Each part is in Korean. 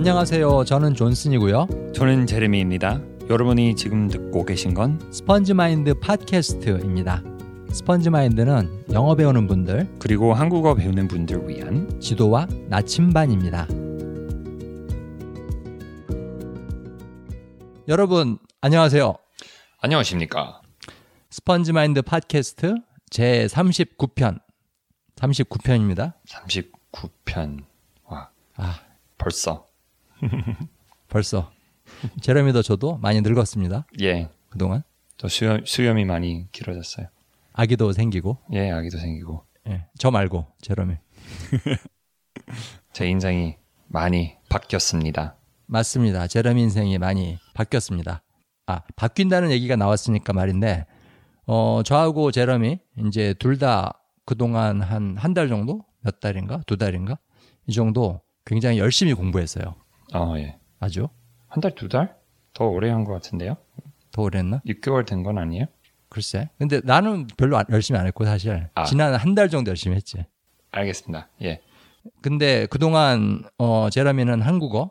안녕하세요. 저는 존슨이고요. 저는 제레미입니다. 여러분이 지금 듣고 계신 건 스펀지 마인드 팟캐스트입니다. 스펀지 마인드는 영어 배우는 분들, 그리고 한국어 배우는 분들 위한 지도와 나침반입니다. 여러분, 안녕하세요. 안녕하십니까? 스펀지 마인드 팟캐스트 제 39편. 39편입니다. 39편. 와, 아, 벌써. 벌써 제레미도 저도 많이 늙었습니다. 예. 그동안 또 수염, 수염이 많이 길어졌어요. 아기도 생기고 예, 아기도 생기고. 예, 저 말고 제레미 제 인생이 많이 바뀌었습니다. 맞습니다. 제레미 인생이 많이 바뀌었습니다. 아 바뀐다는 얘기가 나왔으니까 말인데 어 저하고 제레미 이제 둘 다 그동안 한 한 달 정도 몇 달인가 두 달인가 이 정도 굉장히 열심히 공부했어요. 어, 예. 아주 한 달, 두 달? 더 오래 한 것 같은데요? 더 오래 했나? 6개월 된 건 아니에요? 글쎄. 근데 나는 별로 안- 열심히 안 했고 사실 아. 지난 한 달 정도 열심히 했지. 알겠습니다. 예. 근데 그동안 어 제라미는 한국어에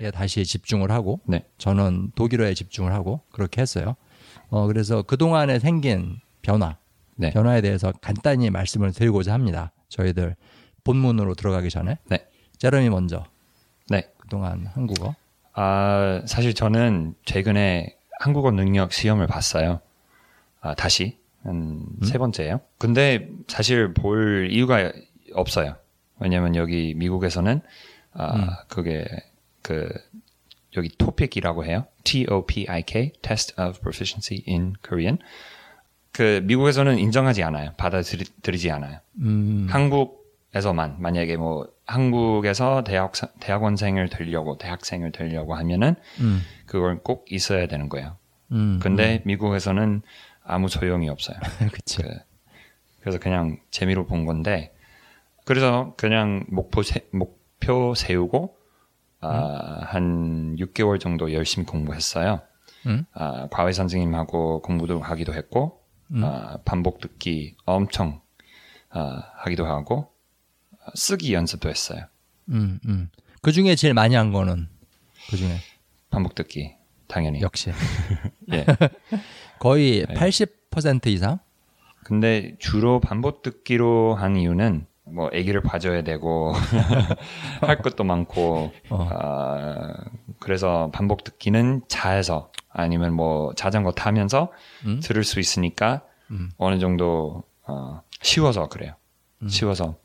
네. 다시 집중을 하고 네. 저는 독일어에 집중을 하고 그렇게 했어요. 어 그래서 그동안에 생긴 변화, 네. 변화에 대해서 간단히 말씀을 드리고자 합니다. 저희들 본문으로 들어가기 전에 네. 제라미 먼저 네. 그동안 한국어 아, 사실 저는 최근에 한국어 능력 시험을 봤어요. 아, 다시. 한세 번째예요. 근데 사실 볼 이유가 없어요. 왜냐면 여기 미국에서는 아, 그게 그 여기 TOPIC이라고 해요. T-O-P-I-K, Test of Proficiency in Korean. 그 미국에서는 인정하지 않아요. 받아들이지 않아요. 음, 한국 에서만 만약에 뭐 한국에서 대학 대학원생을 되려고 대학생을 되려고 하면은 음, 그걸 꼭 있어야 되는 거예요. 음, 근데 미국에서는 아무 소용이 없어요. 그치. 그, 그래서 그냥 재미로 본 건데 그래서 그냥 목표 세, 목표 세우고 아, 한 6개월 정도 열심히 공부했어요. 음? 아, 과외 선생님하고 공부도 하기도 했고 음. 아, 반복 듣기 엄청 아, 하기도 하고 아, 쓰기 연습도 했어요. 음, 음. 그 중에 제일 많이 한 거는 그 중에 반복 듣기 당연히. 역시 예. 거의 네. 80% 이상. 근데 주로 반복 듣기로 한 이유는 뭐 아기를 봐줘야 되고 할 것도 많고 어. 아, 그래서 반복 듣기는 차에서 아니면 뭐 자전거 타면서 음? 들을 수 있으니까 음. 어느 정도 어, 쉬워서 그래요. 음. 쉬워서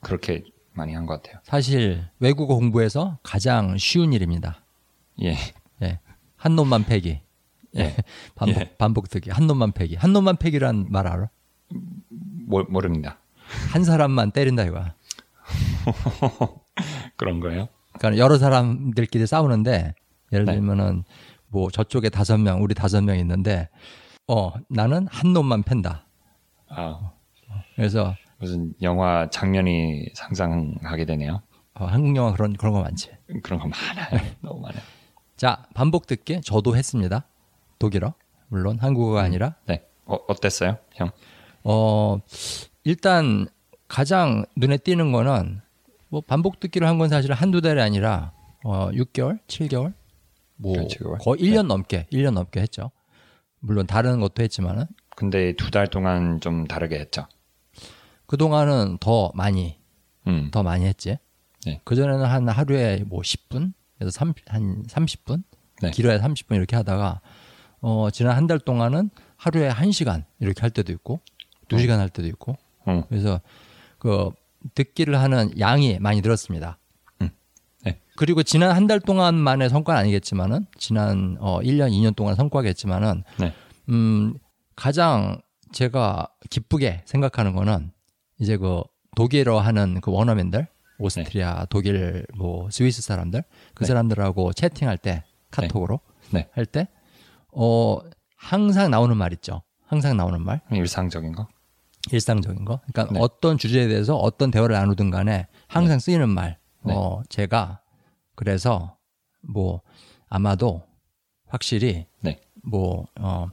그렇게 많이 한 것 같아요. 사실 외국어 공부에서 가장 쉬운 일입니다. 예, 예. 한 놈만 패기. 예, 반복, 예. 반복 듣기. 한 놈만 패기. 한 놈만 패기란 말 알아? 모, 모릅니다. 한 사람만 때린다 이거야. 그런 거예요? 그러니까 여러 사람들끼리 싸우는데 예를 네. 들면은 뭐 저쪽에 다섯 명, 우리 다섯 명 있는데 어 나는 한 놈만 팬다. 아, 그래서 무슨 영화 장면이 상상하게 되네요. 어, 한국 영화 그런 그런 거 많지. 그런 거 많아요. 너무 많아요. 자 반복 듣기 저도 했습니다. 독일어 물론 한국어가 아니라 네, 어, 어땠어요, 형? 어 일단 가장 눈에 띄는 거는 뭐 반복 듣기를 한 건 사실 한두 달이 아니라 어 6개월, 7개월 뭐 그렇죠, 그걸. 거의 1년 넘게 1년 넘게 했죠. 물론 다른 것도 했지만은 근데 두 달 동안 좀 다르게 했죠. 그동안은 더 많이 음, 더 많이 했지. 네. 그전에는 한 하루에 뭐 10분, 그래서 3, 한 30분, 네. 길어야 30분 이렇게 하다가 어, 지난 한 달 동안은 하루에 1시간 이렇게 할 때도 있고 2시간 할 때도 있고 음, 그래서 그 듣기를 하는 양이 많이 늘었습니다. 음. 네. 그리고 지난 한 달 동안만의 성과는 아니겠지만은 지난 어 1년, 2년 동안 성과겠지만은 네. 음 가장 제가 기쁘게 생각하는 거는 이제 그 독일어 하는 그 원어민들 오스트리아, 독일, 뭐 스위스 사람들 그 네. 사람들하고 채팅할 때 카톡으로 네. 할 때 어 항상 나오는 말 있죠. 항상 나오는 말. 일상적인 거. 일상적인 거. 그러니까 네. 어떤 주제에 대해서 어떤 대화를 나누든 간에 항상 쓰이는 말. 네. 어, 제가 그래서 뭐 아마도 확실히 네. 뭐 어,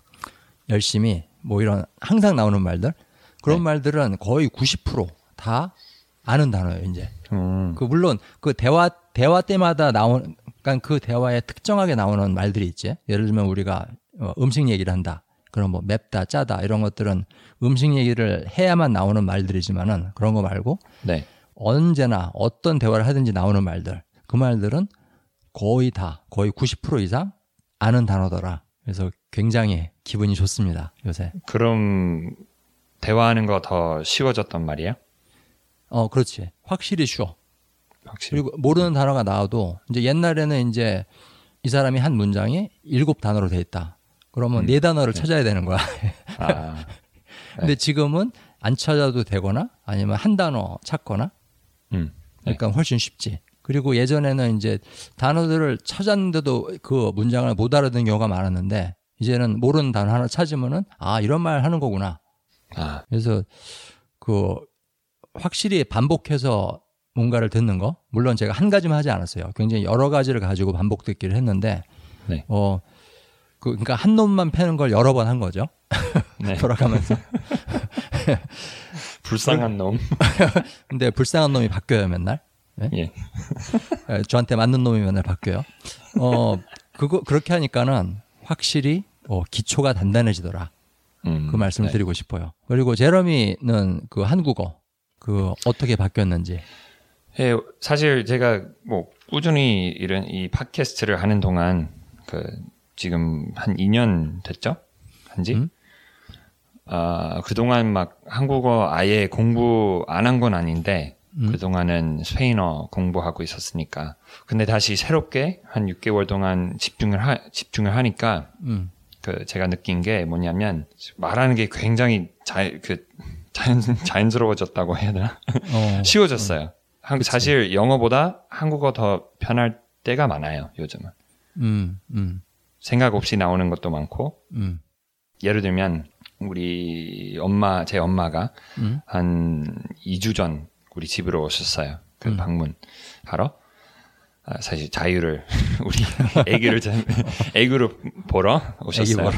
열심히 뭐 이런 항상 나오는 말들 그런 네. 말들은 거의 90%다 아는 단어예요, 이제. 음, 그 물론 그 대화 대화 때마다 나오는 그러니까 그 대화에 특정하게 나오는 말들이 있지. 예를 들면 우리가 어, 음식 얘기를 한다. 그럼 뭐 맵다, 짜다 이런 것들은 음식 얘기를 해야만 나오는 말들이지만은 그런 거 말고 네. 언제나 어떤 대화를 하든지 나오는 말들. 그 말들은 거의 다 거의 90% 이상 아는 단어더라. 그래서 굉장히 기분이 좋습니다. 요새. 그럼 대화하는 거 더 쉬워졌단 말이에요? 어, 그렇지. 확실히 쉬워. 확실히. 그리고 모르는 단어가 나와도 이제 옛날에는 이제 이 사람이 한 문장이 일곱 단어로 돼 있다. 그러면 네 단어를 찾아야 되는 거야. 아, 근데 지금은 안 찾아도 되거나 아니면 한 단어 찾거나 음. 그러니까 훨씬 쉽지. 그리고 예전에는 이제 단어들을 찾았는데도 그 문장을 못 알아듣는 경우가 많았는데 이제는 모르는 단어 하나 찾으면은 아 이런 말 하는 거구나. 아, 그래서 그 확실히 반복해서 뭔가를 듣는 거 물론 제가 한 가지만 하지 않았어요. 굉장히 여러 가지를 가지고 반복 듣기를 했는데 네. 어 그, 그러니까 한 놈만 패는 걸 여러 번 한 거죠. 네. 돌아가면서. 불쌍한 놈. 근데 불쌍한 놈이 바뀌어요 맨날. 네? 예. 예, 저한테 맞는 놈이 맨날 바뀌어요. 어 그거 그렇게 하니까는 확실히 어, 기초가 단단해지더라. 음, 그 말씀을 네. 드리고 싶어요. 그리고 제러미는 그 한국어 그 어떻게 바뀌었는지. 예, 사실 제가 뭐 꾸준히 이런 이 팟캐스트를 하는 동안 그 지금 한 2년 됐죠? 한지? 음? 아, 그동안 막 한국어 아예 공부 안 한 건 아닌데 음. 그동안은 스페인어 공부하고 있었으니까. 근데 다시 새롭게 한 6개월 동안 집중을 하, 집중을 하니까 음. 그 제가 느낀 게 뭐냐면 말하는 게 굉장히 자, 그 자연, 자연스러워졌다고 해야 되나? 어, 쉬워졌어요. 한, 그치. 사실 영어보다 한국어 더 편할 때가 많아요. 요즘은 음, 음, 생각 없이 나오는 것도 많고 음, 예를 들면 우리 엄마 제 엄마가 음. 한 2주 전 우리 집으로 오셨어요. 그 음. 방문 하러 아, 사실 자유를 우리 애기를 참- 애기를 보러 오셨어요. 보러.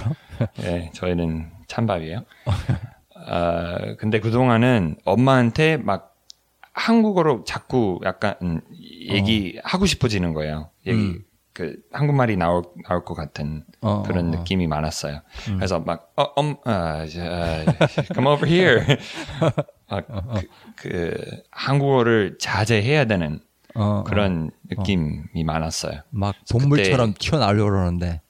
예, 저희는 찬밥이에요. 아, 근데 그 동안은 엄마한테 막 한국어로 자꾸 약간 음, 얘기 하고 싶어지는 거예요. 얘기, 음. 그 한국말이 나올, 나올 것 같은 어, 그런 어, 어. 느낌이 많았어요. 그래서 막, 어, 엄, 아, 저, 아, come over here. 막 그, 그 한국어를 자제해야 되는 어, 어. 그런 느낌이 많았어요. 막 동물처럼 튀어나오려고 그러는데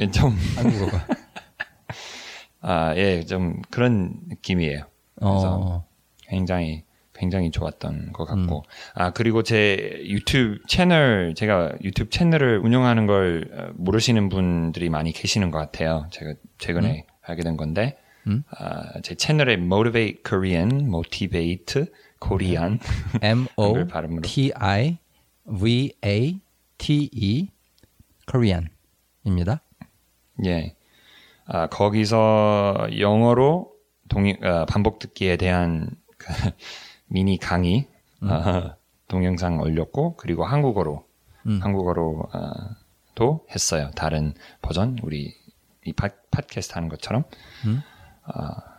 예, 좀, 한국어가. 아, 예, 좀 그런 느낌이에요. 그래서 어, 굉장히 굉장히 좋았던 것 음. 같고 아 그리고 제 유튜브 채널 제가 유튜브 채널을 운영하는 걸 어, 모르시는 분들이 많이 계시는 것 같아요 제가 최근에 알게 된 건데 음? 아, 제 채널에 Motivate Korean, Motivate Korean M O 발음으로 T I V A T E Korean입니다. 예 아, 거기서 영어로 동 아, 반복 듣기에 대한 그 미니 강의 아, 동영상 올렸고 그리고 한국어로 음. 한국어로 아, 도 했어요. 다른 버전 우리 이 팟, 팟캐스트 하는 것처럼. 음. 아,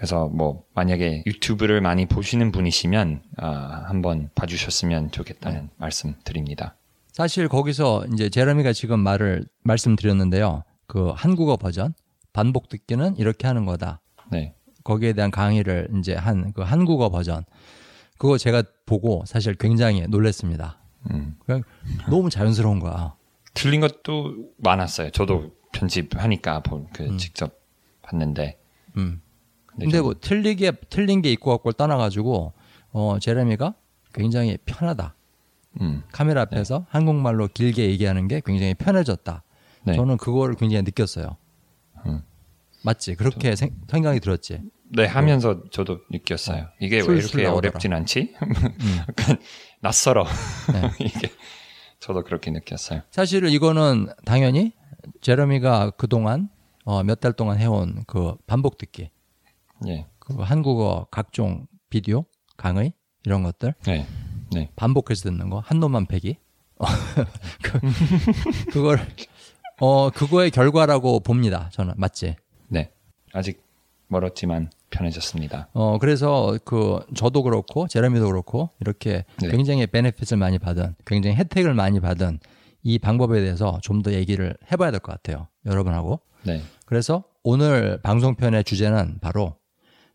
그래서 뭐 만약에 유튜브를 많이 보시는 분이시면 아, 한번 봐주셨으면 좋겠다는 네. 말씀 드립니다. 사실 거기서 이제 제러미가 지금 말을 말씀드렸는데요. 그 한국어 버전 반복 듣기는 이렇게 하는 거다. 네, 거기에 대한 강의를 이제 한 그 한국어 버전 그거 제가 보고 사실 굉장히 놀랐습니다. 음. 그냥 너무 자연스러운 거야. 틀린 것도 많았어요. 저도 편집하니까 보, 그 음. 직접 봤는데. 음. 근데, 근데 좀- 뭐 틀리게 틀린 게 있고 갖고 떠나가지고 어 제레미가 굉장히 편하다. 음, 카메라 앞에서 한국말로 길게 얘기하는 게 굉장히 편해졌다. 네. 저는 그거를 굉장히 느꼈어요. 음. 맞지? 그렇게 생, 생각이 들었지. 네 하면서 저도 느꼈어요. 이게 왜 이렇게 나오더라. 어렵진 않지? 음. 약간 낯설어. 네. 이게 저도 그렇게 느꼈어요. 사실은 이거는 당연히 제레미가 그 동안 어, 몇 달 동안 해온 그 반복 듣기, 예, 그 한국어 각종 비디오, 강의 이런 것들 네, 네. 반복해서 듣는 거, 한 놈만 패기. 어, 그, 그걸 어 그거의 결과라고 봅니다. 저는 맞지? 네. 아직 멀었지만 편해졌습니다. 어, 그래서 그 저도 그렇고 제레미도 그렇고 이렇게 네. 굉장히 베네핏을 많이 받은 굉장히 혜택을 많이 받은 이 방법에 대해서 좀 더 얘기를 해봐야 될 것 같아요. 여러분하고. 네. 그래서 오늘 방송편의 주제는 바로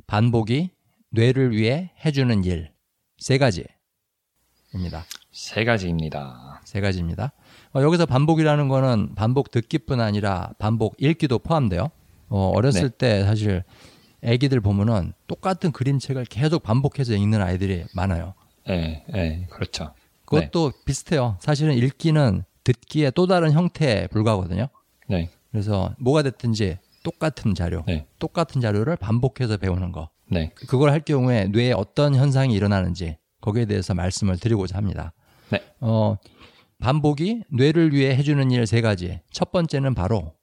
반복이 뇌를 위해 해주는 일 세 가지입니다. 세 가지입니다. 세 가지입니다. 어, 여기서 반복이라는 거는 반복 듣기뿐 아니라 반복 읽기도 포함돼요. 어, 어렸을 네. 때 사실 애기들 보면은 똑같은 그림책을 계속 반복해서 읽는 아이들이 많아요. 예, 예, 그렇죠. 그것도 비슷해요. 사실은 읽기는 듣기의 또 다른 형태에 불과하거든요. 네, 그래서 뭐가 됐든지 똑같은 자료, 네, 똑같은 자료를 반복해서 배우는 거. 네, 그걸 할 경우에 뇌에 어떤 현상이 일어나는지 거기에 대해서 말씀을 드리고자 합니다. 네. 어, 반복이 뇌를 위해 해주는 일 세 가지. 첫 번째는 바로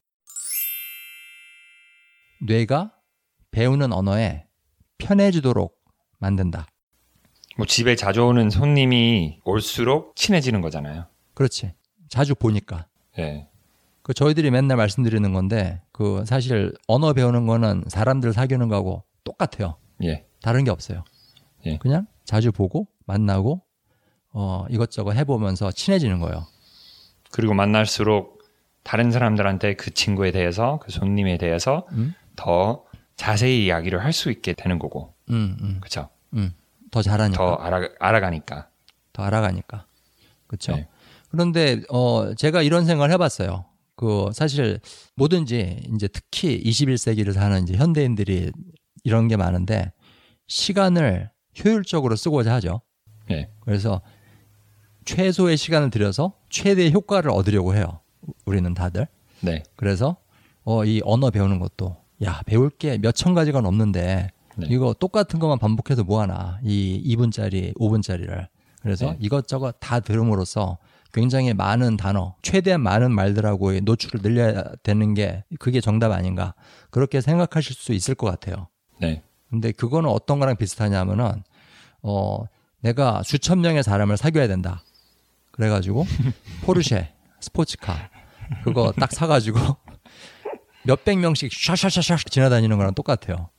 뇌가 배우는 언어에 편해지도록 만든다. 뭐 집에 자주 오는 손님이 올수록 친해지는 거잖아요. 그렇지. 자주 보니까. 예, 그 저희들이 맨날 말씀드리는 건데 그 사실 언어 배우는 거는 사람들 사귀는 거하고 똑같아요. 예, 다른 게 없어요. 예. 그냥 자주 보고 만나고 어 이것저것 해보면서 친해지는 거예요. 그리고 만날수록 다른 사람들한테 그 친구에 대해서, 그 손님에 대해서 음? 더 자세히 이야기를 할 수 있게 되는 거고, 음, 음, 그렇죠? 음. 더 잘하니까. 더 알아 알아가니까. 더 알아가니까. 그렇죠. 네. 그런데 어 제가 이런 생각을 해봤어요. 그 사실 뭐든지 이제 특히 21세기를 사는 이제 현대인들이 이런 게 많은데 시간을 효율적으로 쓰고자 하죠. 예, 그래서 최소의 시간을 들여서 최대의 효과를 얻으려고 해요. 우리는 다들. 네, 그래서 어, 이 언어 배우는 것도 야 배울 게 몇 천 가지가 넘는데 네. 이거 똑같은 것만 반복해서 뭐하나 이 2분짜리 5분짜리를 그래서 네. 이것저것 다 들음으로써 굉장히 많은 단어 최대한 많은 말들하고의 노출을 늘려야 되는 게 그게 정답 아닌가 그렇게 생각하실 수 있을 것 같아요. 네, 근데 그거는 어떤 거랑 비슷하냐면은 어 내가 수천 명의 사람을 사귀어야 된다. 그래가지고 포르쉐 스포츠카 그거 딱 사가지고 몇백 명씩 샤샤샤샥 지나다니는 거랑 똑같아요.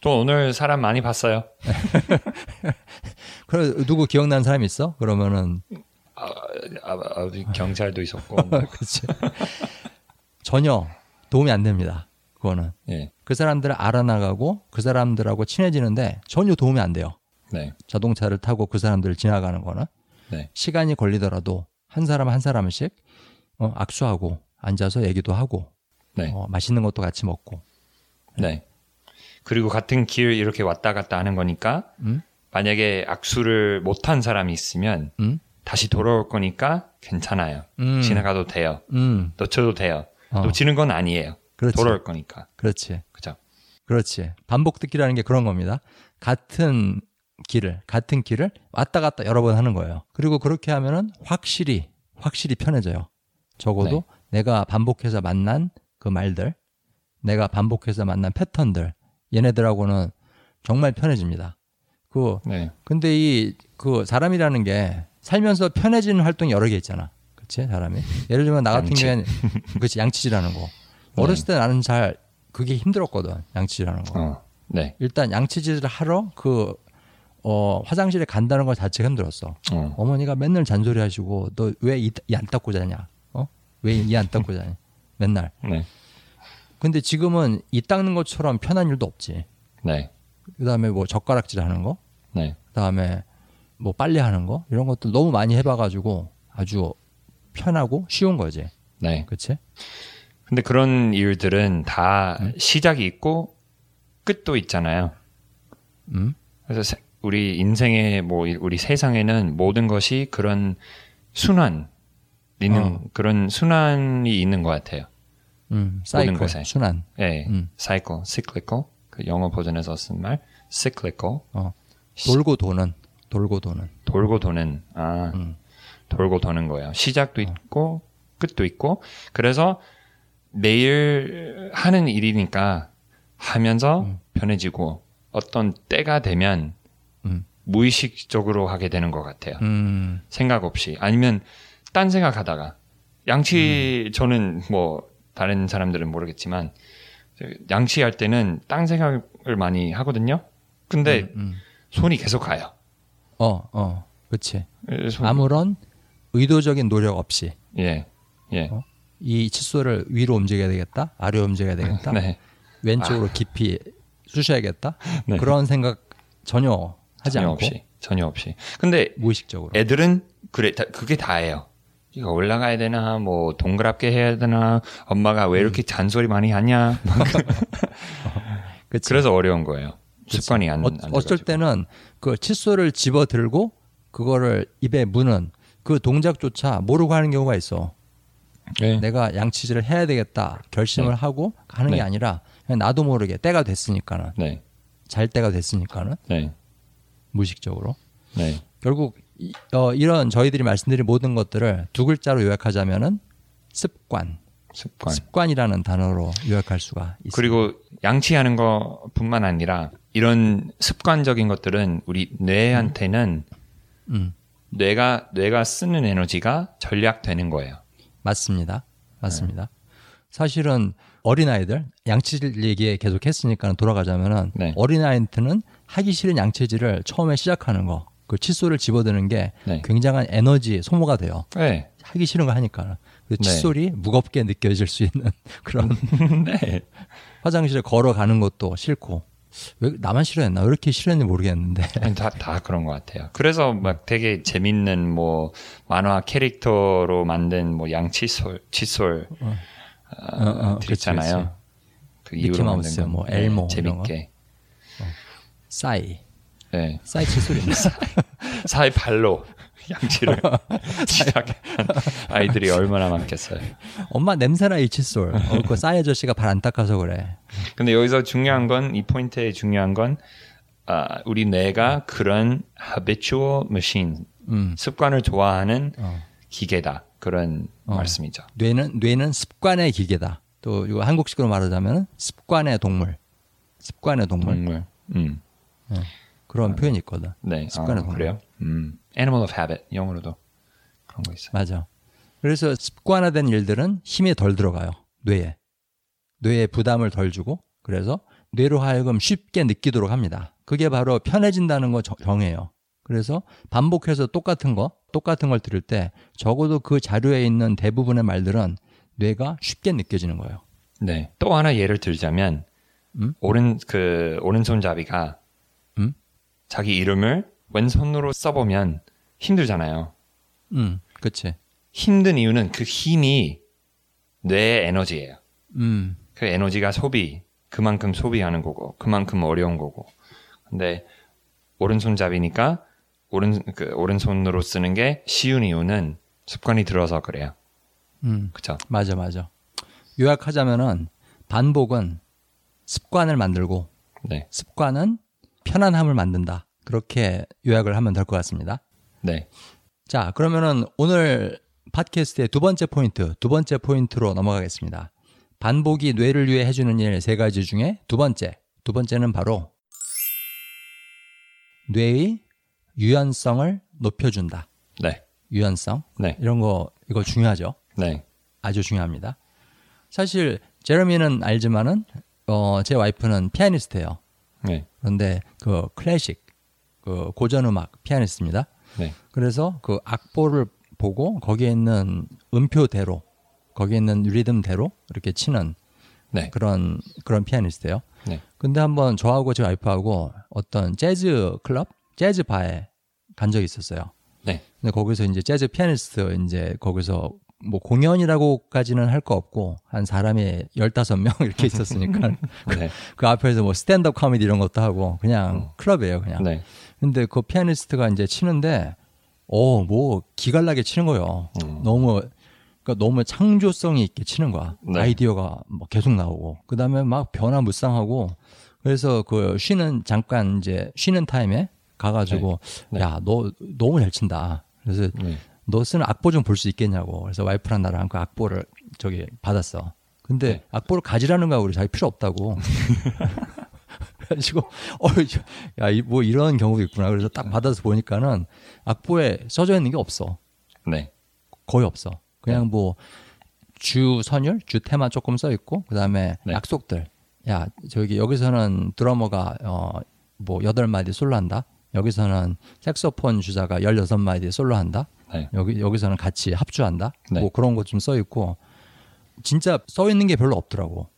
또 오늘 사람 많이 봤어요. 그래 누구 기억나는 사람 있어? 그러면은 아, 아, 아, 경찰도 있었고, 뭐. 그치 전혀 도움이 안 됩니다. 그거는 예, 그 사람들을 알아나가고 그 사람들하고 친해지는데 전혀 도움이 안 돼요. 네, 자동차를 타고 그 사람들을 지나가는 거는 네, 시간이 걸리더라도 한 사람 한 사람씩 어, 악수하고 앉아서 얘기도 하고 네, 어, 맛있는 것도 같이 먹고 네. 그리고 같은 길 이렇게 왔다 갔다 하는 거니까 음? 만약에 악수를 못한 사람이 있으면 음? 다시 돌아올 거니까 괜찮아요. 음. 지나가도 돼요. 음, 놓쳐도 돼요. 어. 놓치는 건 아니에요. 그렇지. 돌아올 거니까. 그렇지. 그죠? 그렇지. 반복 듣기라는 게 그런 겁니다. 같은 길을, 같은 길을 왔다 갔다 여러 번 하는 거예요. 그리고 그렇게 하면은 확실히, 확실히 편해져요. 적어도 내가 반복해서 만난 그 말들, 내가 반복해서 만난 패턴들, 얘네들하고는 정말 편해집니다. 그, 네. 근데 이, 그 사람이라는 게 살면서 편해지는 활동이 여러 개 있잖아. 그치? 사람이. 예를 들면 나 같은 양치. 경우에는, 그치, 양치질하는 거. 어렸을 때 나는 잘, 그게 힘들었거든. 양치질하는 거. 어. 네. 일단 양치질을 하러 그, 어, 화장실에 간다는 것 자체가 힘들었어. 어. 어머니가 맨날 잔소리 하시고, 너 왜 이 안 닦고 자냐? 어? 왜 이 안 닦고 자냐? 맨날. 네. 근데 지금은 이 닦는 것처럼 편한 일도 없지. 네. 그 다음에 뭐 젓가락질 하는 거, 네. 그 다음에 뭐 빨래 하는 거, 이런 것들 너무 많이 해봐가지고 아주 편하고 쉬운 거지. 네. 그치? 근데 그런 일들은 다 음. 시작이 있고 끝도 있잖아요. 음? 그래서 세- 우리 인생의 뭐 이- 우리 세상에는 모든 것이 그런 순환 있는 어. 그런 순환이 있는 것 같아요. 음, 모든 사이클, 것에. 순환. 예, 음. cycle, cyclical. 그 영어 버전에서 쓴 말, cyclical. 어, 돌고 도는, 돌고 도는. 돌고 도는 아 음. 돌고 도는 거예요. 시작도 있고 끝도 있고 그래서 매일 하는 일이니까 하면서 음. 편해지고 어떤 때가 되면 음. 무의식적으로 하게 되는 것 같아요. 음, 생각 없이 아니면 딴 생각하다가 양치 저는 뭐 다른 사람들은 모르겠지만 양치할 때는 딴 생각 노력을 많이 하거든요. 근데 음. 손이 계속 가요. 어, 어, 그렇지. 에, 손- 아무런 의도적인 노력 없이 예, 예, 어? 이 칫솔을 위로 움직여야 되겠다, 아래로 움직여야 되겠다, 네, 왼쪽으로 깊이 쑤셔야겠다. 네. 그런 생각 전혀 하지 전혀 않고 없이, 전혀 없이. 근데 무의식적으로. 애들은 그래, 다- 그게 다예요. 이거 올라가야 되나, 뭐 동그랗게 해야 되나, 엄마가 왜 음. 이렇게 잔소리 많이 하냐. 그래서 어려운 거예요. 습관이 안, 어, 안 어쩔. 때는 그 칫솔을 집어 들고 그거를 입에 무는 그 동작조차 모르고 하는 경우가 있어. 네. 내가 양치질을 해야 되겠다 결심을 네. 하고 하는 네. 게 아니라 그냥 나도 모르게 때가 됐으니까는 네, 잘 때가 됐으니까는 네, 무의식적으로 네, 결국 이, 어, 이런 저희들이 말씀드린 모든 것들을 두 글자로 요약하자면은 습관, 습관. 습관이라는 단어로 요약할 수가 있습니다. 그리고 양치하는 것뿐만 아니라 이런 습관적인 것들은 우리 뇌한테는 음, 뇌가 뇌가 쓰는 에너지가 절약되는 거예요. 맞습니다. 맞습니다. 사실은 어린아이들 양치질 얘기에 계속 했으니까 돌아가자면은 네. 어린아이한테는 하기 싫은 양치질을 처음에 시작하는 거, 그 칫솔을 집어드는 게 네. 굉장한 에너지 소모가 돼요. 네, 하기 싫은 거 하니까. 그 네. 칫솔이 무겁게 느껴질 수 있는 그런 네, 화장실에 걸어가는 것도 싫고 왜 나만 싫어했나 왜 이렇게 싫어했는지 모르겠는데 다, 다 그런 것 같아요. 그래서 막 되게 재밌는 뭐 만화 캐릭터로 만든 뭐 양치솔, 칫솔 어, 어, 어, 들 그치, 있잖아요. 그 이후로 만든 거. 뭐 엘모 이런 거. 재밌게. 싸이 네. 싸이 칫솔입니다. 사이 발로 양치를 시작한 아이들이 얼마나 많겠어요. 엄마 냄새나 이 칫솔. 어, 그 싸이 아저씨가 발 안 닦아서 그래. 근데 여기서 중요한 건 이 포인트의 중요한 건 아, 우리 뇌가 그런 habitual machine 음, 습관을 좋아하는 어. 기계다 그런 어. 말씀이죠. 뇌는 뇌는 습관의 기계다. 또 이거 한국식으로 말하자면 습관의 동물. 습관의 동물. 동물. 음. 그런 표현이 있거든. 네. 습관의 아. 그래요? 음. Animal of habit 영어로도 그런 거 있어요. 맞아. 그래서 습관화된 일들은 힘이 덜 들어가요. 뇌에. 뇌에 부담을 덜 주고 그래서 뇌로 하여금 쉽게 느끼도록 합니다. 그게 바로 편해진다는 거 정- 정해요. 그래서 반복해서 똑같은 거, 똑같은 걸 들을 때 적어도 그 자료에 있는 대부분의 말들은 뇌가 쉽게 느껴지는 거예요. 네. 또 하나 예를 들자면 음? 오른 그 오른손잡이가 음? 자기 이름을 왼손으로 써보면 힘들잖아요. 음, 그치. 힘든 이유는 그 힘이 뇌의 에너지예요. 음, 그 에너지가 소비 그만큼 소비하는 거고 그만큼 어려운 거고. 근데 오른손잡이니까 오른 그 오른손으로 쓰는 게 쉬운 이유는 습관이 들어서 그래요. 음. 그렇죠? 맞아, 맞아. 요약하자면은 반복은 습관을 만들고 네. 습관은 편안함을 만든다. 그렇게 요약을 하면 될 것 같습니다. 네. 자, 그러면은 오늘 팟캐스트의 두 번째 포인트, 두 번째 포인트로 넘어가겠습니다. 반복이 뇌를 위해 해주는 일 세 가지 중에 두 번째, 두 번째는 바로 뇌의 유연성을 높여준다. 네. 유연성. 네. 이런 거, 이거 중요하죠. 네. 아주 중요합니다. 사실 제러미는 알지만은 어, 제 와이프는 피아니스트예요. 네. 그런데 그 클래식 그 고전 음악 피아니스트입니다. 네. 그래서 그 악보를 보고 거기에 있는 음표대로 거기에 있는 리듬대로 이렇게 치는 네. 그런 그런 피아니스트예요. 네. 근데 한번 저하고 제 와이프하고 어떤 재즈 클럽, 재즈 바에 간 적이 있었어요. 네. 근데 거기서 이제 재즈 피아니스트 이제 거기서 뭐 공연이라고까지는 할 거 없고 한 사람이 15명 이렇게 있었으니까 네. 그 앞에서 뭐 스탠드업 코미디 이런 것도 하고 그냥 클럽이에요, 그냥. 네. 근데 그 피아니스트가 이제 치는데 어, 뭐 기갈나게 치는 거예요. 음. 너무 그러니까 너무 창조성이 있게 치는 거야. 네. 아이디어가 뭐 계속 나오고 그다음에 막 변화무쌍하고 그래서 그 쉬는 잠깐 이제 쉬는 타임에 가가지고 네. 야너 너무 잘 친다. 그래서 네. 너 쓰는 악보 좀 볼 수 있겠냐고. 그래서 와이프랑 나랑 그 악보를 저기 받았어. 근데 네. 악보를 가지라는 거야 우리 자기 필요 없다고. 그래가지고 어야뭐 이런 경우도 있구나. 그래서 딱 받아서 보니까는 악보에 써져 있는 게 없어. 네. 거의 없어. 그냥 뭐주 선율, 주 테마 조금 써 있고 그다음에 네. 약속들 야 저기 여기서는 드러머가 어뭐 여덟 마디 솔로 한다. 여기서는 색소폰 주자가 열여섯 마디 솔로 한다. 네. 여기 여기서는 같이 합주한다. 네. 뭐 그런 것 좀 써 있고 진짜 써 있는 게 별로 없더라고.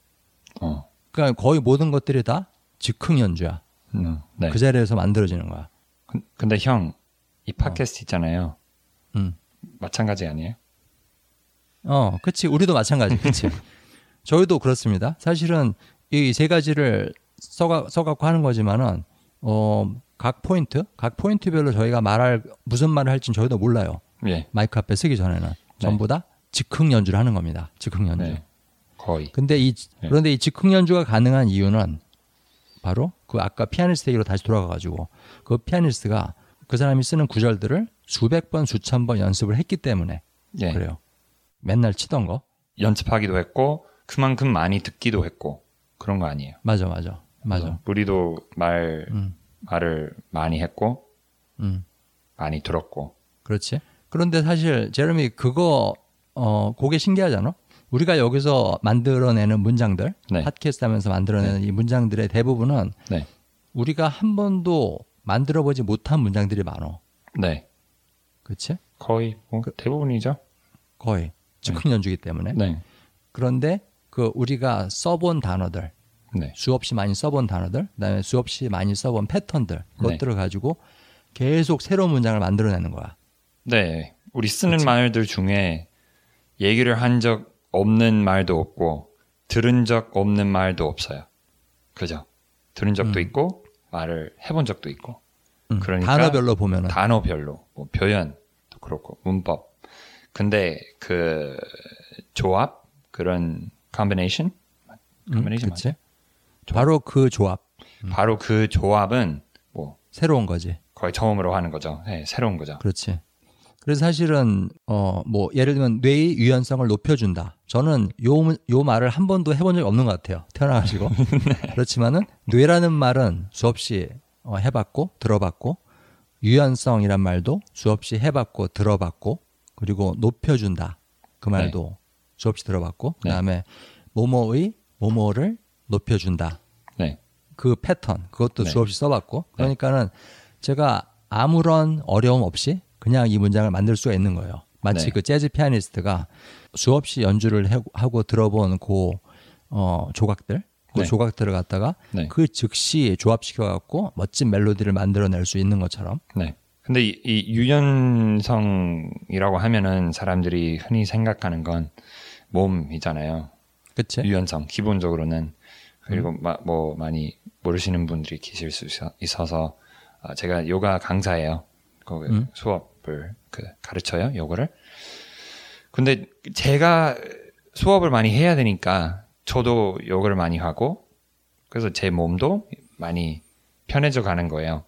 어. 그러니까 거의 모든 것들이 다 즉흥 연주야. 음, 네. 그 자리에서 만들어지는 거야. 근- 근데 형, 이 팟캐스트 있잖아요. 음. 마찬가지 아니에요? 어, 그치. 우리도 마찬가지. 그치. 저희도 그렇습니다. 사실은 이 세 가지를 써가, 써갖고 하는 거지만은, 어, 각 포인트, 각 포인트별로 저희가 말할, 무슨 말을 할지는 저희도 몰라요. 예. 마이크 앞에 쓰기 전에는. 전부 다 즉흥 연주를 하는 겁니다. 즉흥 연주. 네. 거의. 근데 이, 네. 그런데 이 즉흥 연주가 가능한 이유는 바로 그 아까 피아니스트 얘기로 다시 돌아가 가지고 그 피아니스트가 그 사람이 쓰는 구절들을 수백 번, 수천 번 연습을 했기 때문에 예. 그래요. 맨날 치던 거. 연습하기도 했고 그만큼 많이 듣기도 했고 그런 거 아니에요. 맞아, 맞아, 맞아. 우리도 말 음, 말을 많이 했고 음, 많이 들었고. 그렇지. 그런데 사실 제레미 그거 어 그게 신기하잖아. 우리가 여기서 만들어내는 문장들, 네. 팟캐스트 하면서 만들어내는 이 문장들의 대부분은 네. 우리가 한 번도 만들어보지 못한 문장들이 많어. 네. 그렇지? 거의 뭐 대부분이죠. 거의 즉흥 연주기 때문에. 네. 그런데 그 우리가 써본 단어들, 네. 수없이 많이 써본 단어들, 그다음에 수없이 많이 써본 패턴들, 그것들을 가지고 계속 새로운 문장을 만들어내는 거야. 네. 우리 쓰는 그치. 말들 중에 얘기를 한 적 없는 말도 없고 들은 적 없는 말도 없어요. 그죠? 들은 적도 음. 있고 말을 해본 적도 있고 음, 그러니까 단어별로 보면은 단어별로 뭐 표현도 그렇고 문법. 근데 그 조합 그런 combination 음, combination 그치? 맞아요? 바로 그 조합, 바로 그 조합은 뭐 새로운 거지. 거의 처음으로 하는 거죠. 네, 새로운 거죠. 그렇지. 그래서 사실은 어 뭐 예를 들면 뇌의 유연성을 높여준다. 저는 요, 문- 요 말을 한 번도 해본 적이 없는 것 같아요. 태어나가지고. 그렇지만은 뇌라는 말은 수없이 어, 해봤고 들어봤고 유연성이란 말도 수없이 해봤고 들어봤고 그리고 높여준다 그 말도 수없이 들어봤고 네. 그다음에 뭐뭐의 뭐뭐를 높여준다 네. 그 패턴 그것도 네. 수없이 써봤고 그러니까는 제가 아무런 어려움 없이 그냥 이 문장을 만들 수가 있는 거예요. 마치 네. 그 재즈 피아니스트가 수없이 연주를 해- 하고 들어본 그 어, 조각들, 그 네. 조각들을 갖다가 네. 그 즉시 조합시켜 갖고 멋진 멜로디를 만들어낼 수 있는 것처럼. 네. 근데 이, 이 유연성이라고 하면은 사람들이 흔히 생각하는 건 몸이잖아요. 그치? 유연성 기본적으로는 그리고 음. 마- 뭐 많이 모르시는 분들이 계실 수 있어- 있어서 아, 제가 요가 강사예요. 거기 음. 수업을 그 가르쳐요. 요거를. 근데 제가 수업을 많이 해야 되니까 저도 요거를 많이 하고 그래서 제 몸도 많이 편해져 가는 거예요.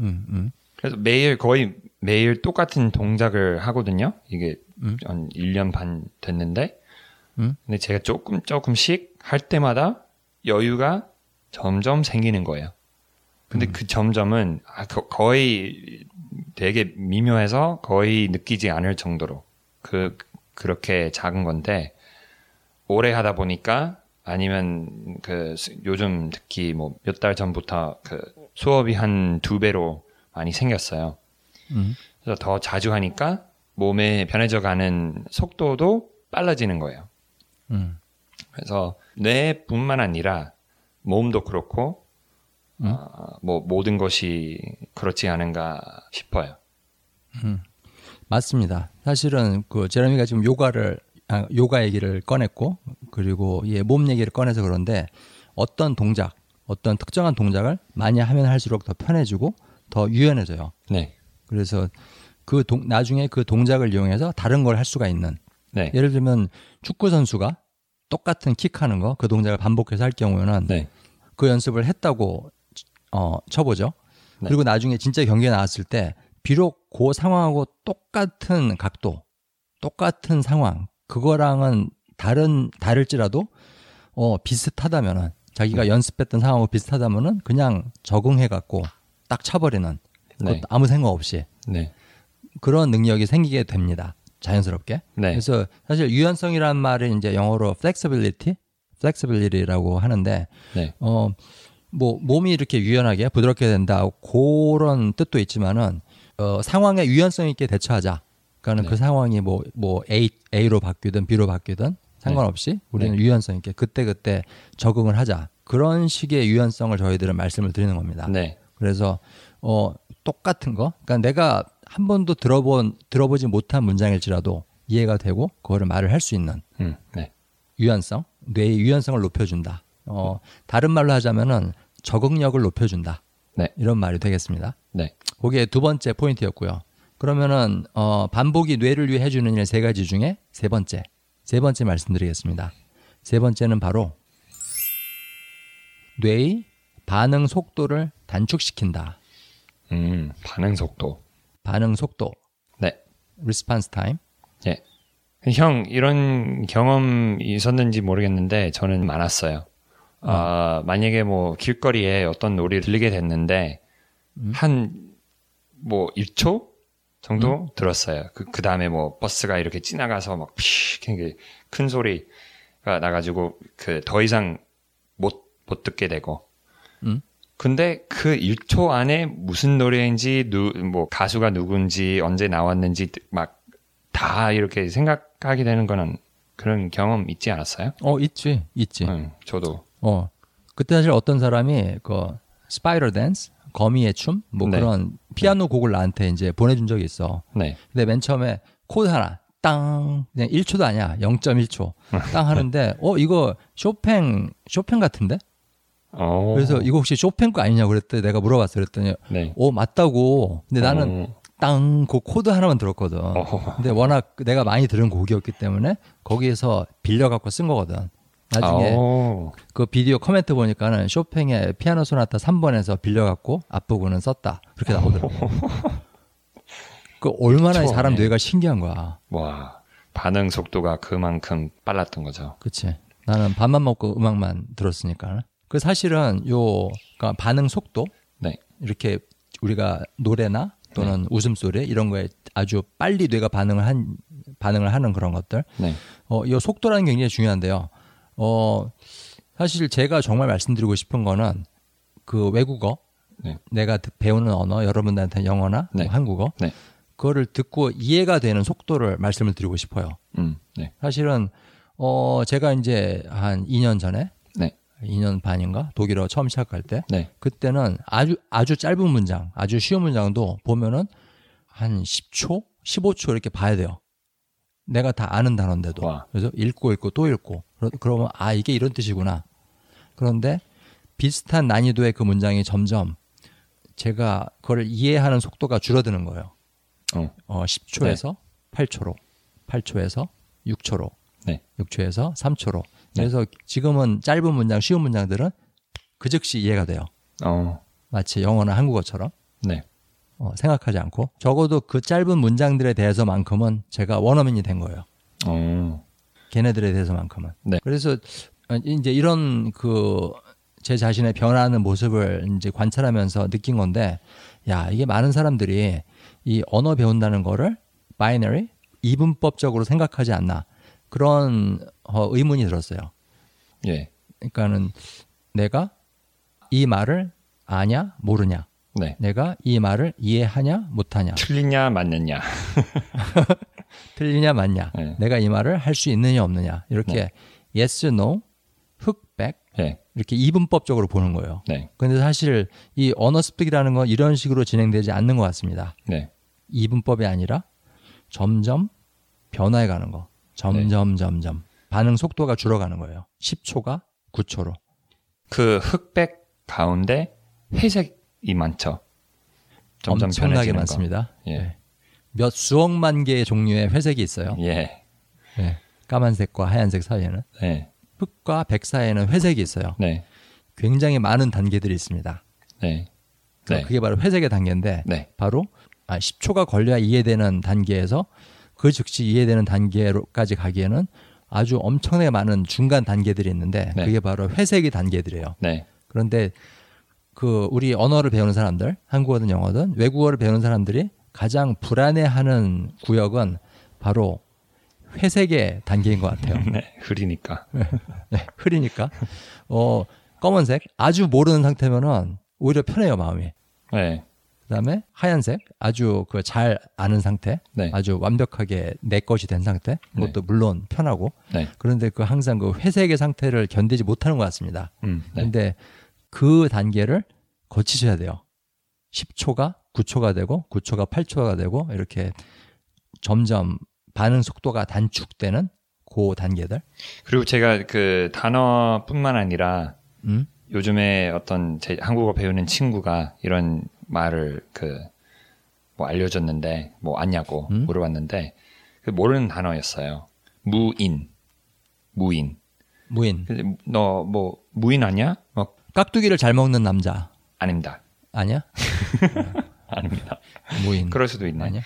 음, 음. 그래서 매일 거의 매일 똑같은 동작을 하거든요. 이게 음. 한 1년 반 됐는데. 음. 근데 제가 조금 조금씩 할 때마다 여유가 점점 생기는 거예요. 근데 그 점점은 아, 거- 거의 되게 미묘해서 거의 느끼지 않을 정도로 그 그렇게 작은 건데 오래 하다 보니까 아니면 그 스- 요즘 특히 뭐 몇 달 전부터 그 수업이 한 두 배로 많이 생겼어요. 음. 그래서 더 자주 하니까 몸에 변해져 가는 속도도 빨라지는 거예요. 음. 그래서 뇌뿐만 아니라 몸도 그렇고 음. 어, 뭐 모든 것이 그렇지 않은가 싶어요. 맞습니다. 사실은 그 제레미가 지금 요가를 아, 요가 얘기를 꺼냈고 그리고 예, 몸 얘기를 꺼내서 그런데 어떤 동작, 어떤 특정한 동작을 많이 하면 할수록 더 편해지고 더 유연해져요. 네, 그래서 그 동, 나중에 그 동작을 이용해서 다른 걸 할 수가 있는 네, 예를 들면 축구 선수가 똑같은 킥하는 거 그 동작을 반복해서 할 경우에는 네, 그 연습을 했다고 어, 쳐보죠. 네. 그리고 나중에 진짜 경기에 나왔을 때 비록 그 상황하고 똑같은 각도, 똑같은 상황, 그거랑은 다른 다를지라도 어, 비슷하다면은 자기가 네. 연습했던 상황하고 비슷하다면은 그냥 적응해 갖고 딱 차버리는 네. 아무 생각 없이 네, 그런 능력이 생기게 됩니다. 자연스럽게. 네, 그래서 사실 유연성이라는 말은 이제 영어로 flexibility, flexibility라고 하는데 네. 어 뭐 몸이 이렇게 유연하게 부드럽게 된다 그런 뜻도 있지만은 어 상황에 유연성 있게 대처하자. 그러니까는 네. 그 상황이 뭐뭐 A A로 바뀌든 B로 바뀌든 상관없이 우리는 유연성 있게 그때 그때 적응을 하자. 그런 식의 유연성을 저희들은 말씀을 드리는 겁니다. 네. 그래서 어 똑같은 거, 그러니까 내가 한 번도 들어본 들어보지 못한 문장일지라도 이해가 되고 그거를 말을 할 수 있는 음, 네. 유연성, 뇌의 유연성을 높여준다. 어 다른 말로 하자면은 적응력을 높여준다. 네. 이런 말이 되겠습니다. 네. 그게 두 번째 포인트였고요. 그러면은 어 반복이 뇌를 위해 해주는 일 세 가지 중에 세 번째, 세 번째 말씀드리겠습니다. 세 번째는 바로 뇌의 반응 속도를 단축시킨다. 음, 반응 속도. 반응 속도, 네. response time. 예. 형, 이런 경험이 있었는지 모르겠는데, 저는 많았어요. 아, 만약에 뭐, 길거리에 어떤 노래를 들리게 됐는데, 한, 뭐, 1초 정도 들었어요. 그, 그 다음에 뭐, 버스가 이렇게 지나가서 막, 피, 이렇게 큰 소리가 나가지고, 그, 더 이상 못, 못 듣게 되고. 음. 근데 그 1초 안에 무슨 노래인지, 누, 뭐, 가수가 누군지, 언제 나왔는지, 막, 다 이렇게 생각하게 되는 거는 그런 경험 있지 않았어요? 어 있지, 있지. 응, 저도. 어 그때 사실 어떤 사람이 그 spiral dance, 거미의 춤, 뭐 네. 그런 피아노 곡을 나한테 이제 보내준 적이 있어. 네. 근데 맨 처음에 코드 하나 땅 그냥 1초도 아니야 0.1초 땅 하는데 어 이거 쇼팽 쇼팽 같은데 어. 그래서 이거 혹시 쇼팽 거 아니냐고 그랬더니 내가 물어봤어 그랬더니 네. 오 맞다고 근데 나는 어. 땅그 코드 하나만 들었거든 어허. 근데 워낙 내가 많이 들은 곡이었기 때문에 거기에서 빌려 갖고 쓴 거거든 나중에 어. 그 비디오 코멘트 보니까는 쇼팽의 피아노 소나타 3번에서 빌려 갖고 앞부분은 썼다 그렇게 나오더라고 그 얼마나 이 사람 처음에. 뇌가 신기한 거야 와. 반응 속도가 그만큼 빨랐던 거죠. 그치. 나는 밥만 먹고 음악만 들었으니까. 그 사실은 요 그러니까 반응 속도 네. 이렇게 우리가 노래나 또는 웃음소리 이런 거에 아주 빨리 뇌가 반응을 한 반응을 하는 그런 것들. 네. 어, 이 속도라는 게 굉장히 중요한데요. 어, 사실 제가 정말 말씀드리고 싶은 거는 그 외국어 네. 내가 듣- 배우는 언어 여러분들한테 영어나 네. 뭐 한국어 네. 그거를 듣고 이해가 되는 속도를 말씀을 드리고 싶어요. 음. 네. 사실은 어 제가 이제 한 2년 전에 네. 2년 반인가 독일어 처음 시작할 때 네. 그때는 아주 아주 짧은 문장, 아주 쉬운 문장도 보면은 한 10초, 15초 이렇게 봐야 돼요. 내가 다 아는 단어인데도. 와. 그래서 읽고 읽고 또 읽고. 그러- 그러면 아 이게 이런 뜻이구나. 그런데 비슷한 난이도의 그 문장이 점점 제가 그걸 이해하는 속도가 줄어드는 거예요. 어. 어, 10초에서 8초로, 8초에서 6초로, 네. 6초에서 3초로. 그래서 지금은 짧은 문장, 쉬운 문장들은 그 즉시 이해가 돼요. 어. 마치 영어나 한국어처럼 네. 어, 생각하지 않고 적어도 그 짧은 문장들에 대해서만큼은 제가 원어민이 된 거예요. 어. 걔네들에 대해서만큼은. 네. 그래서 어, 이제 이런 그 제 자신의 변화하는 모습을 이제 관찰하면서 느낀 건데, 야 이게 많은 사람들이 이 언어 배운다는 거를 binary 이분법적으로 생각하지 않나 그런 어, 의문이 들었어요. 예. 그러니까는 내가 이 말을 아냐 모르냐, 네. 내가 이 말을 이해하냐 못하냐, 틀리냐 맞느냐. 틀리냐 맞냐, 네. 내가 이 말을 할 수 있느냐 없느냐 이렇게 yes, no, 흑백 예. 이렇게 이분법적으로 보는 거예요. 네. 근데 사실 이 언어 습득이라는 건 이런 식으로 진행되지 않는 것 같습니다. 네. 이분법이 아니라 점점 변화해 가는 거. 점점 네. 점점 반응 속도가 줄어가는 거예요. 10초가 9초로. 그 흑백 가운데 회색이 많죠. 점점 엄청나게. 많습니다. 예. 네. 몇 수억만 개의 종류의 회색이 있어요. 예. 네. 까만색과 하얀색 사이에는 네. 흑과 백 사이에는 회색이 있어요. 네. 굉장히 많은 단계들이 있습니다. 네. 네. 네. 그게 바로 회색의 단계인데 네. 바로 아, 10초가 걸려야 이해되는 단계에서 그 즉시 이해되는 단계로까지 가기에는 아주 엄청나게 많은 중간 단계들이 있는데 네. 그게 바로 회색의 단계들이에요. 네. 그런데 그 우리 언어를 배우는 사람들, 한국어든 영어든 외국어를 배우는 사람들이 가장 불안해하는 구역은 바로 회색의 단계인 것 같아요. 네, 흐리니까. 네, 흐리니까. 어, 검은색 아주 모르는 상태면은 오히려 편해요 마음이. 네, 그다음에 하얀색 아주 그 잘 아는 상태, 네. 아주 완벽하게 내 것이 된 상태. 그것도 물론 편하고. 네, 그런데 그 항상 그 회색의 상태를 견디지 못하는 것 같습니다. 음, 네, 근데 그 단계를 거치셔야 돼요. 10초가 9초가 되고 9초가 8초가 되고 이렇게 점점 반응 속도가 단축되는 그 단계들. 그리고 제가 그 단어뿐만 아니라 음? 요즘에 어떤 제 한국어 배우는 친구가 이런 말을 그 뭐 알려줬는데 뭐 아냐고 음? 물어봤는데 그 모르는 단어였어요. 무인, 무인. 무인. 너 뭐 무인 아니야? 뭐 깍두기를 잘 먹는 남자 아닙니다. 아니야? 아닙니다. 무인. 그럴 수도 있네. 아니야?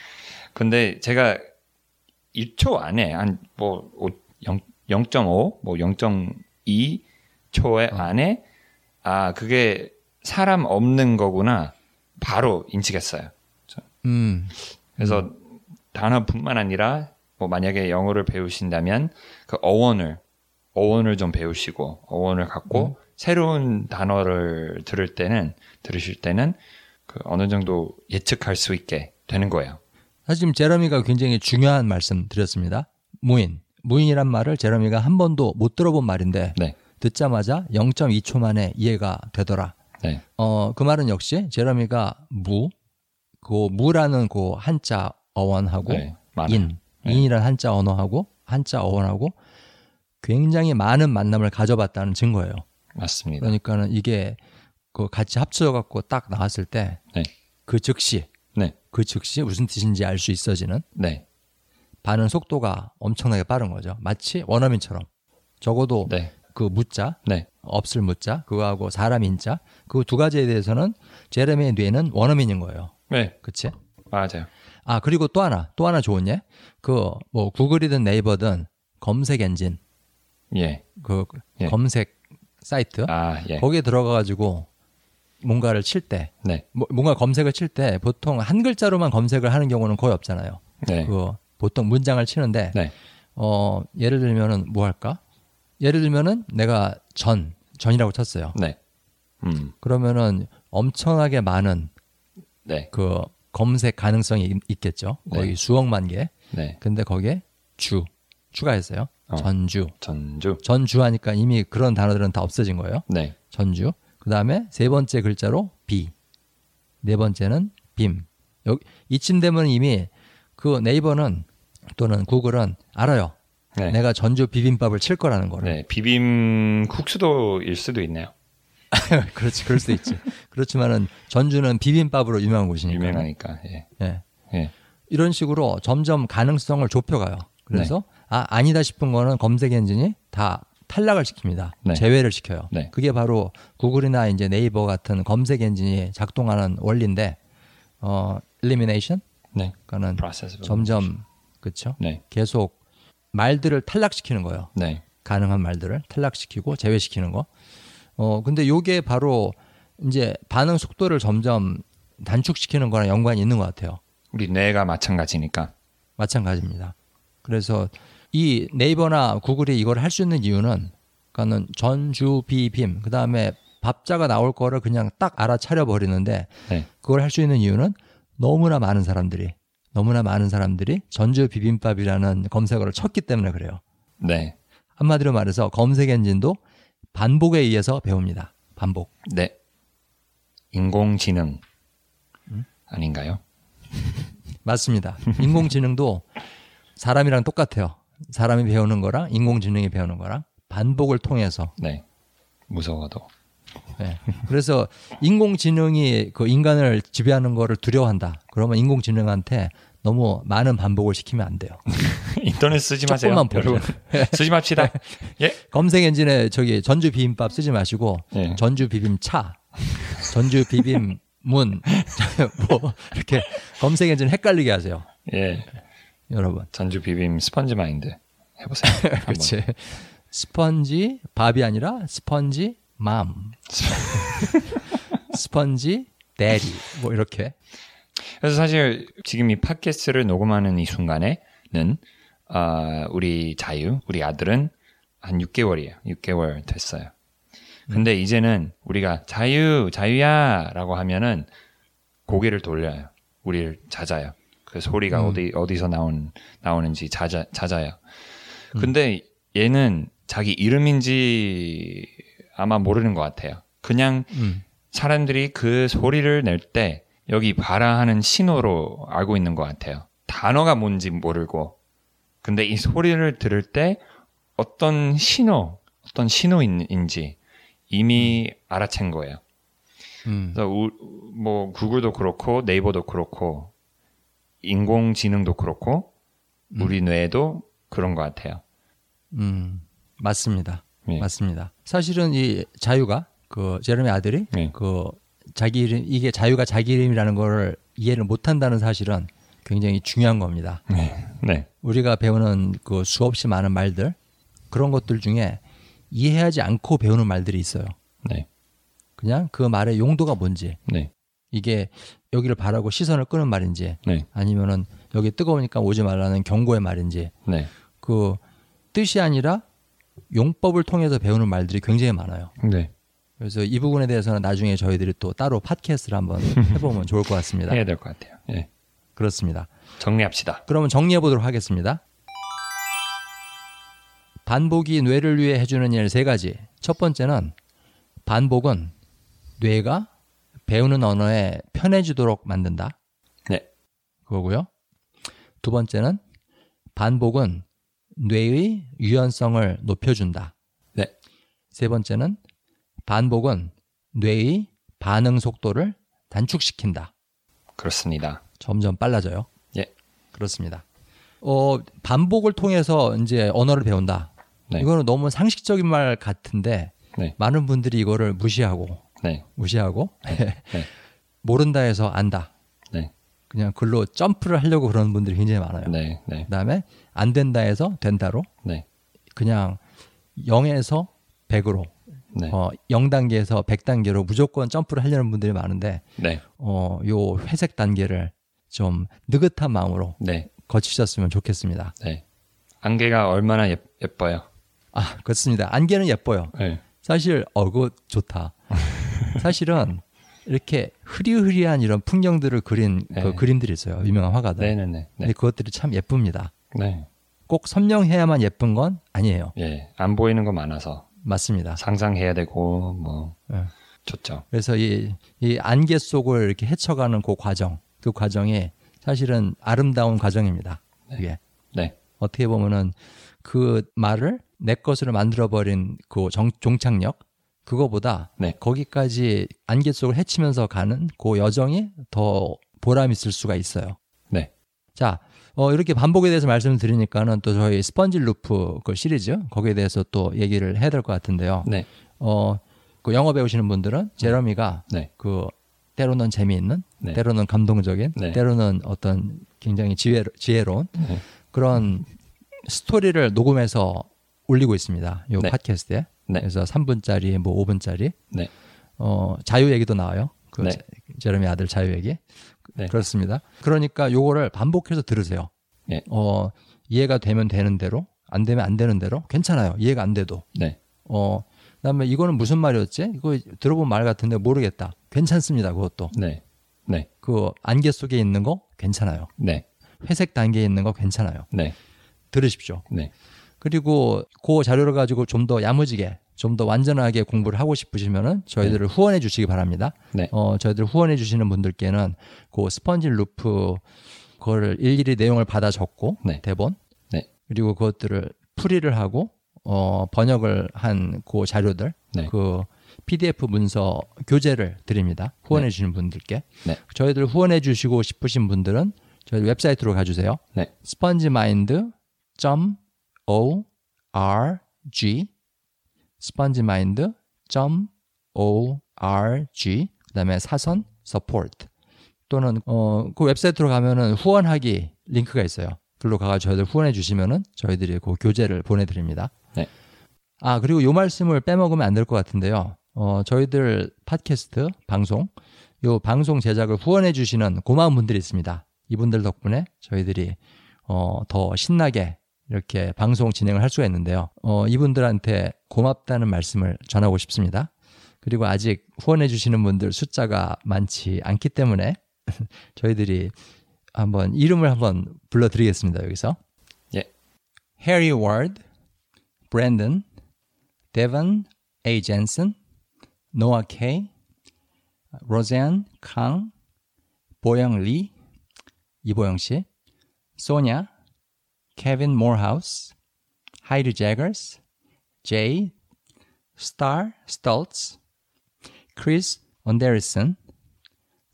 근데 제가 1초 안에 한뭐 0.5, 뭐 0.2 초의 안에 아 그게 사람 없는 거구나 바로 인식했어요. 음. 그래서 단어뿐만 아니라 뭐 만약에 영어를 배우신다면 그 어원을 어원을 좀 배우시고 어원을 갖고 새로운 단어를 들을 때는 들으실 때는 그 어느 정도 예측할 수 있게 되는 거예요. 사실 지금 제러미가 굉장히 중요한 말씀 드렸습니다. 무인. 무인이란 말을 제러미가 한 번도 못 들어본 말인데 네, 듣자마자 0.2초 만에 이해가 되더라. 네, 어, 그 말은 역시 제러미가 무, 그 무라는 그 한자 어원하고 네. 인, 인이라는 한자 언어하고 한자 어원하고 굉장히 많은 만남을 가져봤다는 증거예요. 맞습니다. 그러니까는 이게 그 같이 합쳐져 갖고 딱 나왔을 때그 네. 즉시 네, 그 즉시 무슨 뜻인지 알 수 있어지는 네, 반응 속도가 엄청나게 빠른 거죠. 마치 원어민처럼 적어도 네, 그 무자 네, 없을 무자 그거하고 사람 인자 그 두 가지에 대해서는 제레미의 뇌는 원어민인 거예요. 네, 그치? 맞아요. 아 그리고 또 하나 또 하나 좋은 예. 그 뭐 구글이든 네이버든 검색 엔진 예, 그 예. 검색 사이트 아, 예, 거기에 들어가 가지고 뭔가를 칠 때 네, 뭐, 뭔가 검색을 칠 때 보통 한 글자로만 검색을 하는 경우는 거의 없잖아요. 네, 그 보통 문장을 치는데 네, 어 예를 들면은 뭐 할까? 예를 들면은 내가 전 전이라고 쳤어요. 네, 음, 그러면은 엄청나게 많은 네, 그 검색 가능성이 있- 있겠죠. 거의 네. 수억만 개. 네, 근데 거기에 주 추가했어요. 어. 전주. 전주, 전주 하니까 이미 그런 단어들은 다 없어진 거예요. 네, 전주. 그다음에 세 번째 글자로 비. 네 번째는 빔. 여기 이쯤 되면 이미 그 네이버는 또는 구글은 알아요. 네, 내가 전주 비빔밥을 칠 거라는 거를. 네, 비빔 국수도일 수도 있네요. 그렇지, 그럴 수 있지. 그렇지만은 전주는 비빔밥으로 유명한 곳이니까. 유명하니까, 예, 예. 예, 이런 식으로 점점 가능성을 좁혀가요. 그래서 네. 아 아니다 싶은 거는 검색 엔진이 다 탈락을 시킵니다. 네. 제외를 시켜요. 네. 그게 바로 구글이나 이제 네이버 같은 검색 엔진이 작동하는 원리인데 어 elimination 네, 그러니까는 of 점점 그렇죠. 네, 계속 말들을 탈락시키는 거예요. 네, 가능한 말들을 탈락시키고 제외시키는 거. 어 근데 요게 바로 이제 반응 속도를 점점 단축시키는 거랑 연관이 있는 것 같아요. 우리 뇌가 마찬가지니까, 마찬가지입니다. 그래서 이 네이버나 구글이 이걸 할 수 있는 이유는 그러니까는 전주 비빔 그다음에 밥자가 나올 거를 그냥 딱 알아차려 버리는데 네, 그걸 할 수 있는 이유는 너무나 많은 사람들이 너무나 많은 사람들이 전주 비빔밥이라는 검색어를 쳤기 때문에 그래요. 네, 한마디로 말해서 검색 엔진도 반복에 의해서 배웁니다. 반복. 네, 인공지능 음? 아닌가요? 맞습니다. 인공지능도 사람이랑 똑같아요. 사람이 배우는 거랑 인공지능이 배우는 거랑 반복을 통해서. 네, 무서워도, 네. 그래서 인공지능이 그 인간을 지배하는 거를 두려워한다. 그러면 인공지능한테 너무 많은 반복을 시키면 안 돼요. 인터넷 쓰지 마세요, 조금만 보죠. 쓰지 맙시다. 예, 검색 엔진에 저기 전주 비빔밥 쓰지 마시고 예. 전주 비빔차, 전주 비빔 문 뭐 이렇게 검색 엔진 헷갈리게 하세요. 예, 여러분. 전주 비빔 Sponge Mind 해보세요. 그렇지. 스펀지 밥이 아니라 스펀지 맘. 스펀지 데리 뭐 이렇게. 그래서 사실 지금 이 팟캐스트를 녹음하는 이 순간에는 아, 우리 자유, 우리 아들은 한 6개월이에요. 6개월 됐어요. 근데 이제는 우리가 자유, 자유야라고 하면은 고개를 돌려요. 우리를 찾아요. 그 소리가 음. 어디 어디서 나온 나오는지 찾아 찾아요. 근데 얘는 자기 이름인지 아마 모르는 것 같아요. 그냥 음. 사람들이 그 소리를 낼 때 여기 봐라 하는 신호로 알고 있는 것 같아요. 단어가 뭔지 모르고. 근데 이 소리를 들을 때 어떤 신호, 어떤 신호인지 이미 알아챈 거예요. 음. 그래서 우, 뭐 구글도 그렇고 네이버도 그렇고 인공지능도 그렇고 우리 뇌도 그런 것 같아요. 음. 맞습니다. 예. 맞습니다. 사실은 이 자유가 그 제롬의 아들이 네. 그 자기 이름 이게 자유가 자기 이름이라는 걸 이해를 못 한다는 사실은 굉장히 중요한 겁니다. 네, 네, 우리가 배우는 그 수없이 많은 말들 그런 것들 중에 이해하지 않고 배우는 말들이 있어요. 네, 그냥 그 말의 용도가 뭔지 네, 이게 여기를 바라고 시선을 끄는 말인지 네, 아니면은 여기 뜨거우니까 오지 말라는 경고의 말인지 네, 그 뜻이 아니라 용법을 통해서 배우는 말들이 굉장히 많아요. 네. 그래서 이 부분에 대해서는 나중에 저희들이 또 따로 팟캐스트를 한번 해보면 좋을 것 같습니다. 해야 될 것 같아요. 예. 그렇습니다. 정리합시다. 그러면 정리해 보도록 하겠습니다. 반복이 뇌를 위해 해주는 일 세 가지. 첫 번째는 반복은 뇌가 배우는 언어에 편해지도록 만든다. 네, 그거고요. 두 번째는 반복은 뇌의 유연성을 높여준다. 네, 세 번째는 반복은 뇌의 반응 속도를 단축시킨다. 그렇습니다. 점점 빨라져요. 예, 그렇습니다. 어, 반복을 통해서 이제 언어를 배운다. 네. 이거는 너무 상식적인 말 같은데 네, 많은 분들이 이거를 무시하고 네, 무시하고 네, 모른다 해서 안다. 네, 그냥 글로 점프를 하려고 그러는 분들이 굉장히 많아요. 네, 네, 그다음에 안 된다 해서 된다로 네, 그냥 0에서 100으로 네, 어, 0단계에서 100단계로 무조건 점프를 하려는 분들이 많은데 네, 어, 요 회색 단계를 좀 느긋한 마음으로 네, 거치셨으면 좋겠습니다. 네. 안개가 얼마나 예, 예뻐요. 아, 그렇습니다. 안개는 예뻐요. 네, 사실 어 그거 좋다. 사실은 이렇게 흐리흐리한 이런 풍경들을 그린 그 네. 그림들이 있어요. 유명한 화가들. 네, 네, 네, 근데 네, 그것들이 참 예쁩니다. 네. 꼭 선명해야만 예쁜 건 아니에요. 예, 안 보이는 거 많아서 맞습니다. 상상해야 되고 뭐 예. 좋죠. 그래서 이, 이 안개 속을 이렇게 헤쳐가는 그 과정, 그 과정이 사실은 아름다운 과정입니다. 이게 네, 어떻게 보면은 그 말을 내 것으로 만들어버린 그 정- 종착역 그거보다 네. 거기까지 안개 속을 헤치면서 가는 그 여정이 더 보람 있을 수가 있어요. 네, 자, 어, 이렇게 반복에 대해서 말씀을 드리니까는 또 저희 스펀지 루프 그 시리즈 거기에 대해서 또 얘기를 해야 될 것 같은데요. 네, 어, 그 영어 배우시는 분들은 제러미가 네, 그 때로는 재미있는, 네. 때로는 감동적인, 네. 때로는 어떤 굉장히 지혜로, 지혜로운 네. 그런 스토리를 녹음해서 올리고 있습니다. 요 네. 팟캐스트에. 네. 그래서 3분짜리, 뭐 5분짜리. 네, 어, 자유 얘기도 나와요. 그 네. 제- 제레미 아들 자유 얘기. 네. 그렇습니다. 그러니까 요거를 반복해서 들으세요. 네. 어, 이해가 되면 되는 대로, 안 되면 안 되는 대로 괜찮아요. 이해가 안 돼도. 네, 어, 그다음에 이거는 무슨 말이었지? 이거 들어본 말 같은데 모르겠다. 괜찮습니다. 그것도. 네, 네, 그 안개 속에 있는 거 괜찮아요. 네, 회색 단계에 있는 거 괜찮아요. 네, 들으십시오. 네, 그리고 그 자료를 가지고 좀 더 야무지게, 좀 더 완전하게 공부를 하고 싶으시면은 저희들을 후원해 주시기 바랍니다. 네. 어, 저희들 후원해 주시는 분들께는 그 스펀지 루프 그거를 일일이 내용을 받아 적고 네. 대본 네. 그리고 그것들을 풀이를 하고 어, 번역을 한 그 자료들 네. 그 PDF 문서 교재를 드립니다. 후원해 주시는 분들께. 네. 저희들 후원해 주시고 싶으신 분들은 저희 웹사이트로 가주세요. 네, spongemind.org spongemind.org 그다음에 사선 support 또는 어, 그 웹사이트로 가면은 후원하기 링크가 있어요. 글로 가서 저희들 후원해 주시면은 저희들이 그 교재를 보내드립니다. 네. 아 그리고 요 말씀을 빼먹으면 안 될 것 같은데요. 어, 저희들 팟캐스트 방송 요 방송 제작을 후원해 주시는 고마운 분들이 있습니다. 이분들 덕분에 저희들이 어, 더 신나게 이렇게 방송 진행을 할 수가 있는데요. 어, 이분들한테 고맙다는 말씀을 전하고 싶습니다. 그리고 아직 후원해 주시는 분들 숫자가 많지 않기 때문에 저희들이 한번 이름을 한번 불러드리겠습니다. 여기서 예. Harry Ward, Brandon, Devon A. Jensen, Noah K, Roseanne Kang, 보영 리, 이보영 씨, 소냐, Kevin Morehouse, Heidi Jaggers, Jay, Star Stultz, Chris Onderison,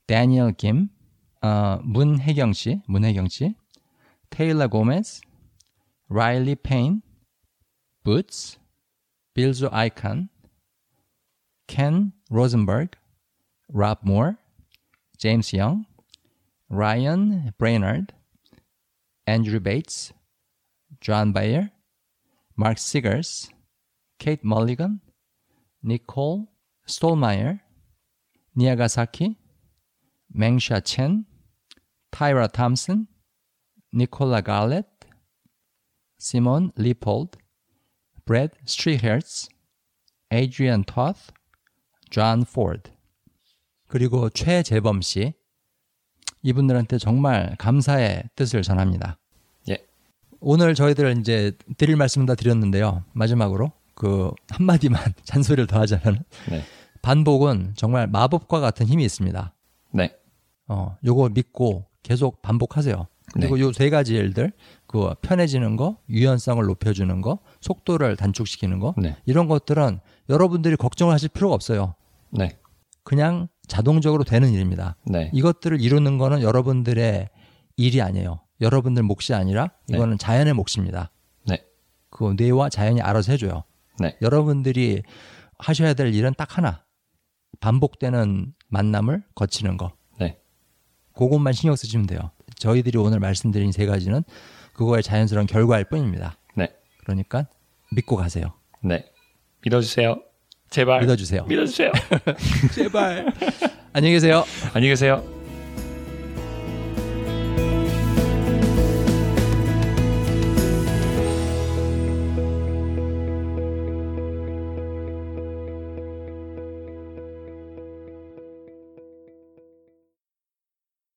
Daniel Kim, 어, 문혜경 씨, 문혜경 씨, 테일러 고메즈, 라일리 페인, Boots, 빌조 아이칸, 켄 로젠버그, Rob Moore, James Young, Ryan Brainerd, Andrew Bates, John Bayer, Mark Siggers, Kate Mulligan, Nicole Stolmeyer, Niagasaki, Mengsha Chen, Tyra Thompson, Nicola Garlett, Simon Leopold, Brad Strihertz, Adrian Toth, John Ford. 그리고 최재범 씨. 이분들한테 정말 감사의 뜻을 전합니다. 예. 오늘 저희들 이제 드릴 말씀 다 드렸는데요. 마지막으로 그 한마디만 잔소리를 더 하자면 네. 반복은 정말 마법과 같은 힘이 있습니다. 네. 어, 요거 믿고 계속 반복하세요. 그리고 네. 요세 가지 일들, 그 편해지는 거, 유연성을 높여주는 거, 속도를 단축시키는 거, 네. 이런 것들은 여러분들이 걱정을 하실 필요가 없어요. 네. 그냥 자동적으로 되는 일입니다. 네. 이것들을 이루는 거는 여러분들의 일이 아니에요. 여러분들 몫이 아니라 이거는 자연의 몫입니다. 네. 그 뇌와 자연이 알아서 해줘요. 네. 여러분들이 하셔야 될 일은 딱 하나. 반복되는 만남을 거치는 거. 네. 그것만 신경 쓰시면 돼요. 저희들이 오늘 말씀드린 세 가지는 그거의 자연스러운 결과일 뿐입니다. 네. 그러니까 믿고 가세요. 네. 믿어주세요. 제발. 믿어주세요. 믿어주세요. 제발. 안녕히 계세요. 안녕히 계세요.